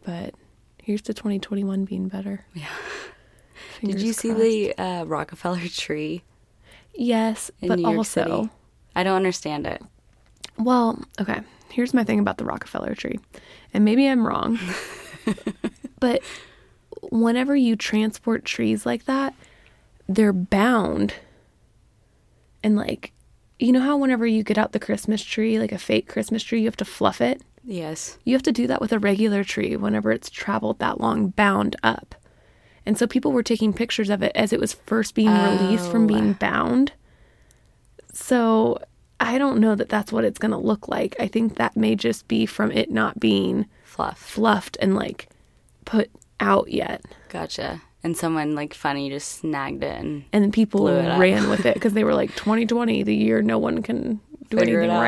but here's to 2021 being better. Yeah. Fingers Did you see the uh, Rockefeller tree? Yes, in but New York also. City? I don't understand it. Well, okay. Here's my thing about the Rockefeller tree. And maybe I'm wrong. but whenever you transport trees like that, they're bound and like you know how whenever you get out the Christmas tree, like a fake Christmas tree, you have to fluff it? Yes. You have to do that with a regular tree whenever it's traveled that long, bound up. And so people were taking pictures of it as it was first being released from Oh. being bound. So I don't know that that's what it's going to look like. I think that may just be from it not being Fluff. fluffed and like put out yet. Gotcha. And someone like funny just snagged it and And then people Blew it up. ran with it because they were like 2020, the year no one can do Figure anything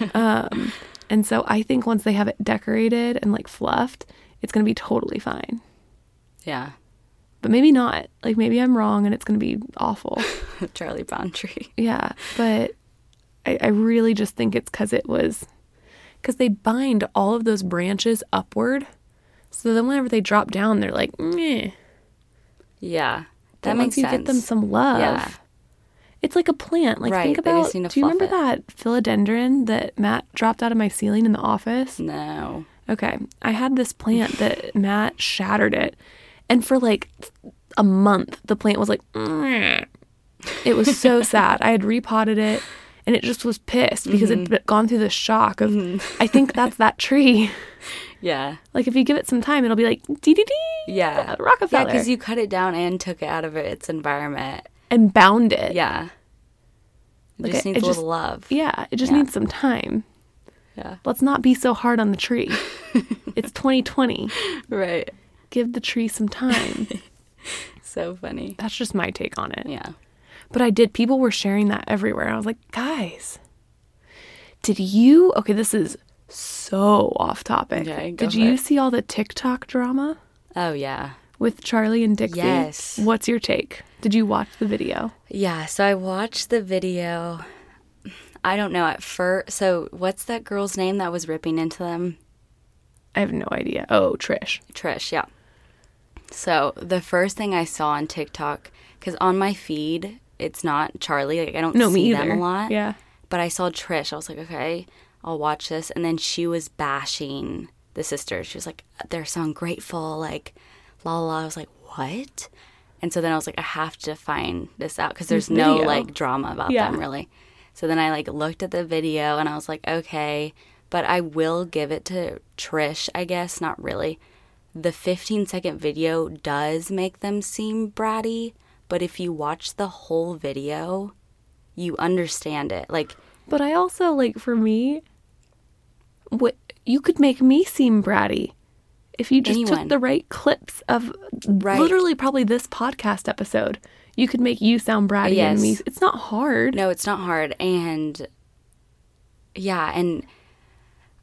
right. Um, and so I think once they have it decorated and like fluffed, it's going to be totally fine. yeah. But maybe not. Like maybe I'm wrong and it's going to be awful. Charlie Brown tree. yeah. But I, I really just think it's because it was because they bind all of those branches upward. So then whenever they drop down, they're like, meh. Yeah. That makes you sense. get them some love. Yeah. It's like a plant. Like Right, think about. Do you remember fluff that philodendron that Matt dropped out of my ceiling in the office? No. Okay, I had this plant that Matt shattered it, and for like a month, the plant was like, "Mm." it was so sad. I had repotted it, and it just was pissed because Mm-hmm. it'd gone through the shock of. I think that's that tree. Yeah. Like if you give it some time, it'll be like dee dee dee. Yeah. Rockefeller. Yeah, because you cut it down and took it out of its environment. and bound it. Yeah. It Like, just it- needs it a just- little love. Yeah, it just Yeah. needs some time. Yeah. Let's not be so hard on the tree. it's 2020. Right. Give the tree some time. So funny. That's just my take on it. Yeah. But I did. People were sharing that everywhere. I was like, guys, did you? Okay, this is so off topic. Okay, did you it. see all the TikTok drama Oh yeah. with Charlie and Dixie? Yes. What's your take? Did you watch the video? Yeah, so I watched the video. I don't know at first. So, what's that girl's name that was ripping into them? I have no idea. Oh, Trish. Trish, yeah. So, the first thing I saw on TikTok, because on my feed, it's not Charlie. Like, I don't No, see me either. them a lot. Yeah. But I saw Trish. I was like, okay, I'll watch this. And then she was bashing the sisters. She was like, they're so ungrateful. like, la la la. I was like, what? And so then I was like, I have to find this out because there's no like drama about Yeah. them really. So then I like looked at the video and I was like, okay, but I will give it to Trish, I guess, not really. The 15 second video does make them seem bratty, but if you watch the whole video, you understand it. Like, But I also like for me, what you could make me seem bratty if you just Anyone. took the right clips of Right. literally probably this podcast episode. You could make you sound bratty and me. Yes. It's not hard. No, it's not hard. And yeah, and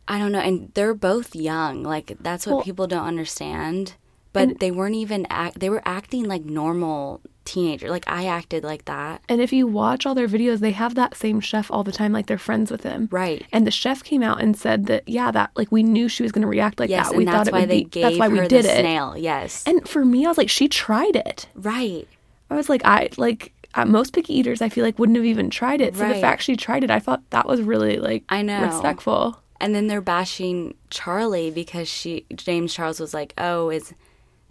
I don't know. And they're both young. Like, that's what Well- people don't understand. But they weren't even, act- they were acting like normal teenager. Like, I acted like that. And if you watch all their videos, they have that same chef all the time, like they're friends with him. Right. And the chef came out and said that, yeah, that like we knew she was going to react like yes. that. We thought it why would they be. gave That's why her we did the it. snail. Yes. And for me, I was like, she tried it. right. I was like, I like uh, most picky eaters. I feel like wouldn't have even tried it. So the fact she tried it, I thought that was really like I know. respectful. And then they're bashing Charlie because she, James Charles was like, oh, is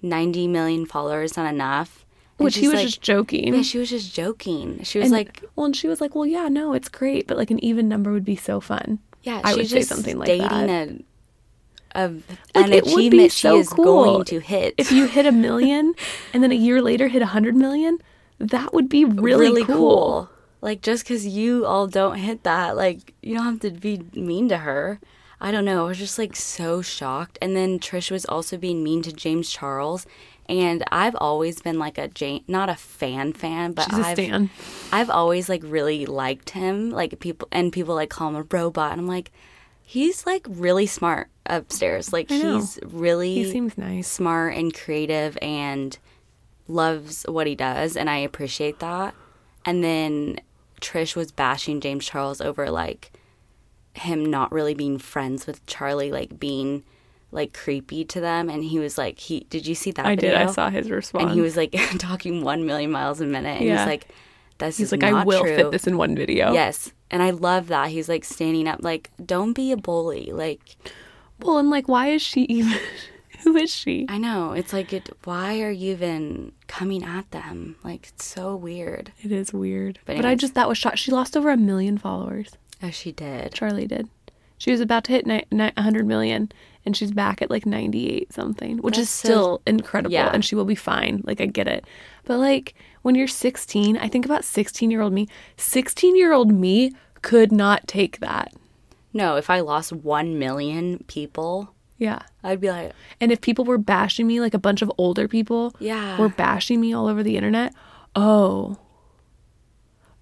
90 million followers not enough? Which he was like- just joking. Yeah, she was just joking. She was And- like, well, and she was like, well, yeah, no, it's great, but like an even number would be so fun. Yeah, I would say something like dating that. a, a Like, an it would be achievement she is cool going to hit. If you hit a million and then a year later hit a hundred million, that would be really, cool. Like just because you all don't hit that, like you don't have to be mean to her. I don't know. I was just like so shocked. And then Trish was also being mean to James Charles. And I've always been like a James, not a fan fan, but She's I've stan. I've always like really liked him. Like people and people like call him a robot, and I'm like, he's like really smart upstairs. Like he's really He seems nice. smart and creative and loves what he does and I appreciate that. And then Trish was bashing James Charles over like him not really being friends with Charlie, like being like creepy to them and he was like he did you see that I did. I saw his response. and he was like talking one million miles a minute and Yeah. he's like that's He's is like, I will true. fit this in one video. Yes. And I love that. He's like standing up like don't be a bully. Like Well, and like, why is she even? Who is she? I know. It's like, it, why are you even coming at them. Like it's so weird. It is weird. But But, I just that was shot She lost over a million followers. Oh, she did. Charlie did. She was about to hit ni- ni- 100 million and she's back at like 98 something, which That's is so- still incredible Yeah. and she will be fine. Like I get it. But like when you're 16, I think about 16-year-old me. 16-year-old me could not take that. No, if I lost one million people, Yeah. I'd be like, And if people were bashing me like a bunch of older people Yeah. were bashing me all over the internet, oh.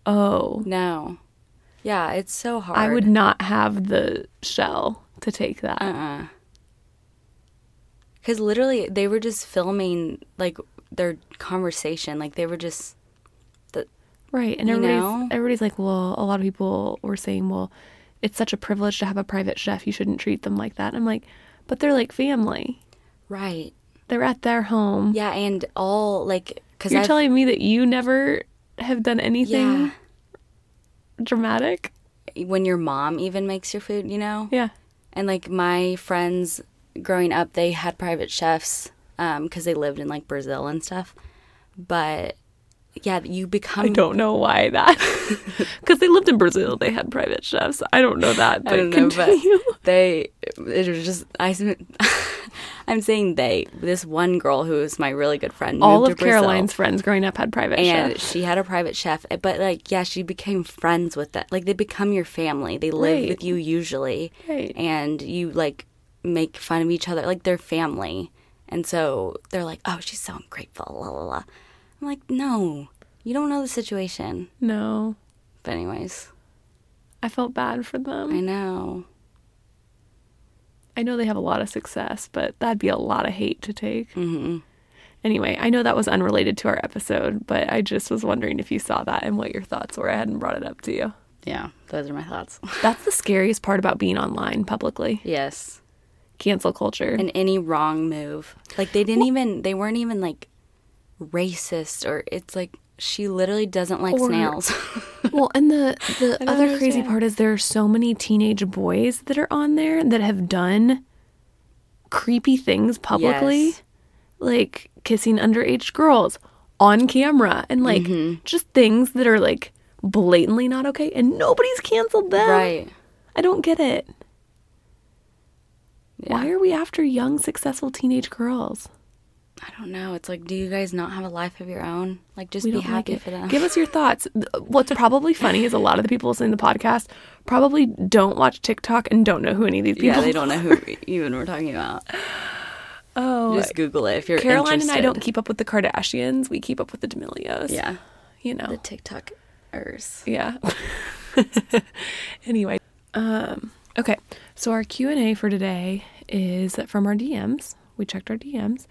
Oh. no. Yeah, it's so hard. I would not have the shell to take that. Uh-uh. Because literally, they were just filming like their conversation. Like they were just. Right. And everybody's know? everybody's like, well, a lot of people were saying, well, it's such a privilege to have a private chef. You shouldn't treat them like that. I'm like, but they're like family. Right. They're at their home. Yeah, and all like because You're I've, telling me that you never have done anything yeah, dramatic? when your mom even makes your food, you know, Yeah. and like my friends growing up, they had private chefs um, because they lived in like Brazil and stuff. But yeah, you become. I don't know why that. Because they lived in Brazil. They had private chefs. I don't know that. But I don't know, continue. but they it was just I. I'm saying they. This one girl who was my really good friend. All of Caroline's friends growing up had private and chefs. she had a private chef. Eh, but like, yeah, she became friends with that. Like, they become your family. They live Right. with you usually, Right. and you like make fun of each other. Like they're family, and so they're like, "Oh, she's so ungrateful." La la la. I'm like, no, you don't know the situation. No. But anyways, I felt bad for them. I know. I know they have a lot of success, but that'd be a lot of hate to take. hmm Anyway, I know that was unrelated to our episode, but I just was wondering if you saw that and what your thoughts were. I hadn't brought it up to you. Yeah, those are my thoughts. That's the scariest part about being online publicly. yes. Cancel culture. and any wrong move. Like they didn't even they weren't even like racist or it's like she literally doesn't like Or- snails. well, and the the other crazy part is there are so many teenage boys that are on there that have done creepy things publicly, Yes. like kissing underage girls on camera and like Mm-hmm. just things that are like blatantly not okay and nobody's canceled them. right. I don't get it. Yeah. Why are we after young successful teenage girls? I don't know. It's like do you guys not have a life of your own? Like just We be don't like happy for them. Give us your thoughts. What's probably funny is a lot of the people listening to the podcast probably don't watch TikTok and don't know who any of these people. yeah, they don't know who even we're talking about. Oh, Just Google it if you're Caroline and I don't keep up with the Kardashians. We keep up with the D'Amelios. Yeah. you know. The TikTokers. Yeah. anyway, um, okay. So our Q and A for today is from our DMs. We checked our DMs.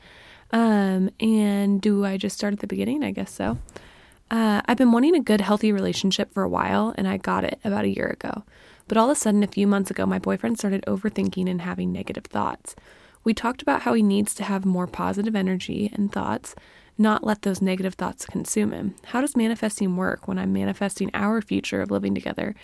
Um, and do I just start at the beginning? I guess so. Uh, I've been wanting a good, healthy relationship for a while, and I got it about a year ago. But all of a sudden, a few months ago, my boyfriend started overthinking and having negative thoughts. We talked about how he needs to have more positive energy and thoughts, not let those negative thoughts consume him. How does manifesting work when I'm manifesting our future of living together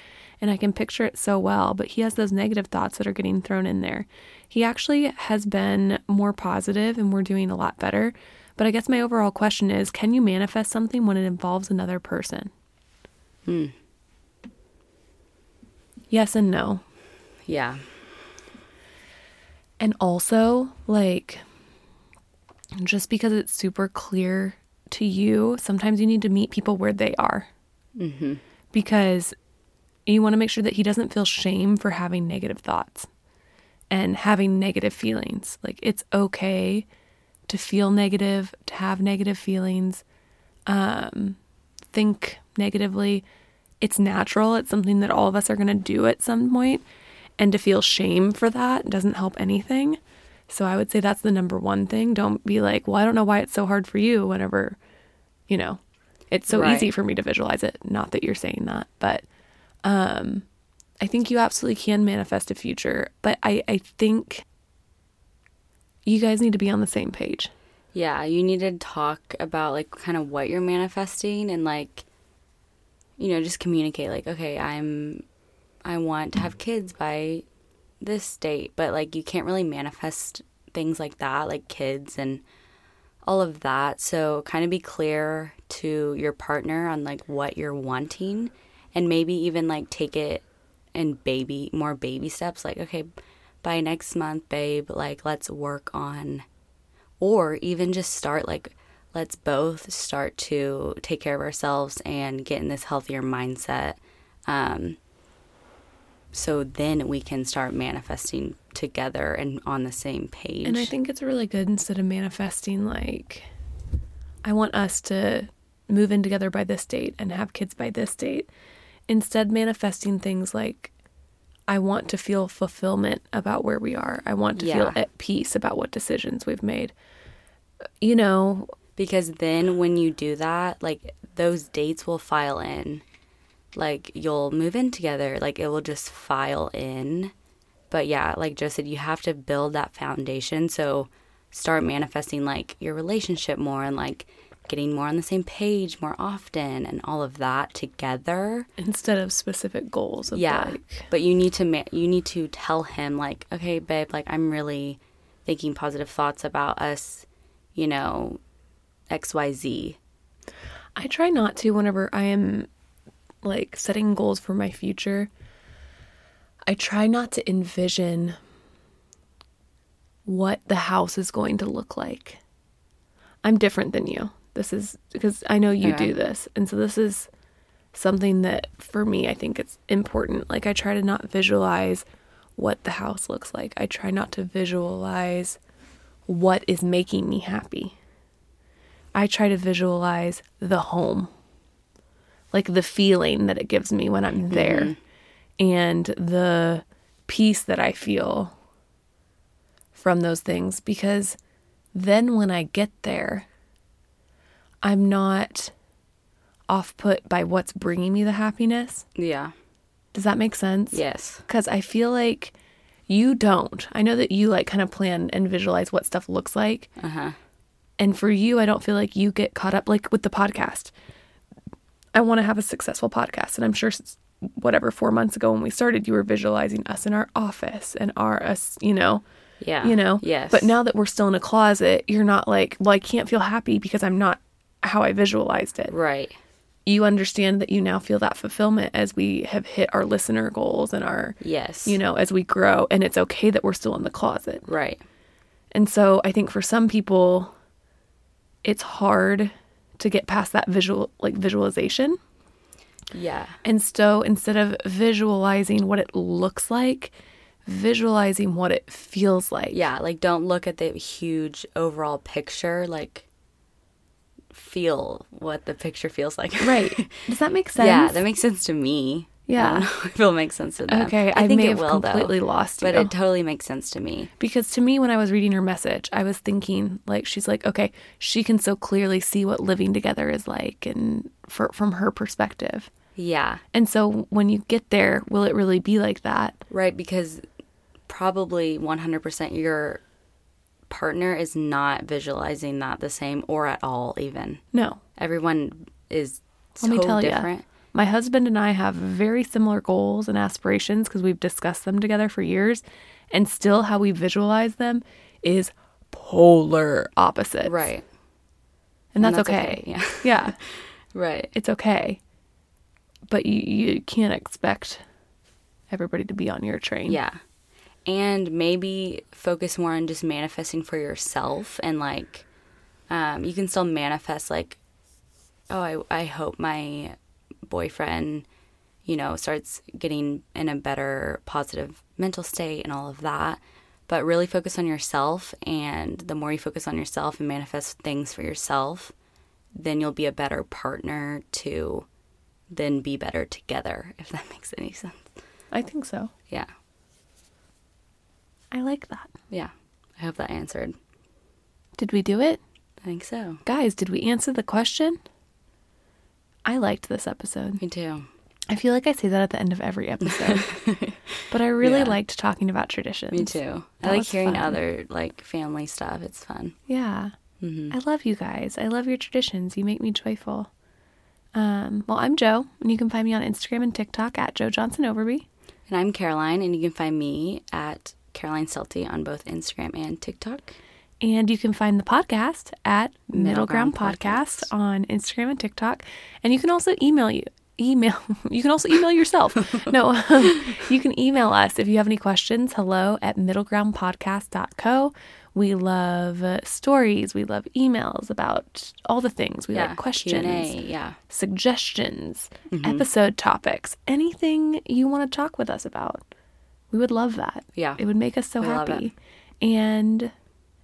and I can picture it so well, but he has those negative thoughts that are getting thrown in there? He actually has been more positive and we're doing a lot better. But I guess my overall question is can you manifest something when it involves another person? Hmm. Yes and no. Yeah. And also, like, just because it's super clear to you, sometimes you need to meet people where they are. Mhm. Because you want to make sure that he doesn't feel shame for having negative thoughts and having negative feelings. Like, it's okay to feel negative, to have negative feelings, um, think negatively. It's natural. It's something that all of us are going to do at some point. point and to feel shame for that doesn't help anything. So I would say that's the number one thing. Don't be like, well, I don't know why it's so hard for you whenever, you know, it's so Right. easy for me to visualize it. Not that you're saying that, but um, I think you absolutely can manifest a future. But I, I think you guys need to be on the same page. Yeah, you need to talk about like kind of what you're manifesting and like you know, just communicate like, okay, I'm I want to have kids by this date, but like you can't really manifest things like that, like kids and all of that. So kind of be clear to your partner on like what you're wanting and maybe even like take it in baby more baby steps like okay, by next month, babe, like let's work on or even just start like let's both start to take care of ourselves and get in this healthier mindset. Um, so then we can start manifesting together and on the same page. And I think it's really good instead of manifesting like I want us to move in together by this date and have kids by this date. Instead manifesting things like I want to feel fulfillment about where we are. I want to Yeah. feel at peace about what decisions we've made. You know, because then when you do that, like those dates will file in. Like you'll move in together, like it will just file in. But yeah, like Joe said, you have to build that foundation. So start manifesting like your relationship more and like getting more on the same page more often and all of that together. instead of specific goals of Yeah. like But you need to ma- you need to tell him like, okay, babe, like I'm really thinking positive thoughts about us, you know, XYZ. I try not to whenever I am like setting goals for my future. I try not to envision what the house is going to look like. I'm different than you. This is because I know you Okay. do this. And so this is something that for me I think it's important. Like I try to not visualize what the house looks like. I try not to visualize what is making me happy. I try to visualize the home, like the feeling that it gives me when I'm mm-hmm. there, and the peace that I feel from those things. Because then when I get there, I'm not off put by what's bringing me the happiness. Yeah. Does that make sense? Yes. Because I feel like you don't. I know that you like kind of plan and visualize what stuff looks like. Uh huh. And for you, I don't feel like you get caught up like with the podcast. I want to have a successful podcast. And I'm sure whatever, four months ago when we started, you were visualizing us in our office and our, us, you know, Yeah. you know? Yes. But now that we're still in a closet, you're not like, well, I can't feel happy because I'm not how I visualized it. Right. You understand that you now feel that fulfillment as we have hit our listener goals and our, Yes. you know, as we grow. And it's okay that we're still in the closet. Right. And so I think for some people, it's hard to get past that visual, like visualization. Yeah. And so instead of visualizing what it looks like, visualizing what it feels like. Yeah. Like, don't look at the huge overall picture. Like, feel what the picture feels like. Right. Does that make sense? Yeah, that makes sense to me. Yeah. I don't know if it'll make sense to them. Okay, I think may it will, though. completely lost But you. it totally makes sense to me. Because to me, when I was reading her message, I was thinking, like, she's like, okay, she can so clearly see what living together is like, and for, from her perspective. Yeah. And so when you get there, will it really be like that? Right. Because probably 100% your partner is not visualizing that the same or at all, even. No. Everyone is so Let me tell different. you, my husband and I have very similar goals and aspirations because we've discussed them together for years, and still how we visualize them is polar opposite. Right. and that's, that's okay. okay, yeah. yeah, Right. it's okay. But you you can't expect everybody to be on your train. Yeah. And maybe focus more on just manifesting for yourself and like um, you can still manifest like oh I I hope my boyfriend you know starts getting in a better positive mental state and all of that. But really focus on yourself and the more you focus on yourself and manifest things for yourself then you'll be a better partner to then be better together if that makes any sense. I think so. yeah I like that. Yeah. I hope that answered. Did we do it? I think so. Guys, did we answer the question? I liked this episode. Me too. I feel like I say that at the end of every episode. but I really Yeah. liked talking about traditions. Me too. That I like hearing fun. other like family stuff. It's fun. Yeah. Mm-hmm. I love you guys. I love your traditions. You make me joyful. Um, well, I'm Joe, and you can find me on Instagram and TikTok at Joe Johnson Overby. And I'm Caroline, and you can find me at Caroline Stelty on both Instagram and TikTok. And you can find the podcast at Middle Middle Ground Ground Podcast on Instagram and TikTok. And you can also email you. Email. You can also email yourself. no, um, you can email us if you have any questions. Hello at middlegroundpodcast.co. We love uh, stories. We love emails about all the things. We like questions Q&A, yeah. suggestions, episode topics, anything you want to talk with us about. We would love that. Yeah. It would make us so We happy. And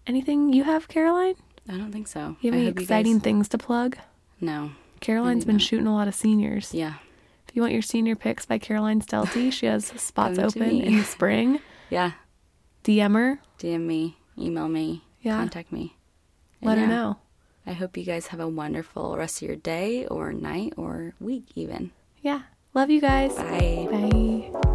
anything you have, Caroline? I don't think so. You have I any exciting guys- things to plug? No. Caroline's been shooting a lot of seniors. Yeah. If you want your senior pics by Caroline Stelty, she has spots open in the spring. Yeah. DM her, DM me, email me, Yeah. contact me. And let her know. I hope you guys have a wonderful rest of your day or night or week even. Yeah. Love you guys. Bye. Bye.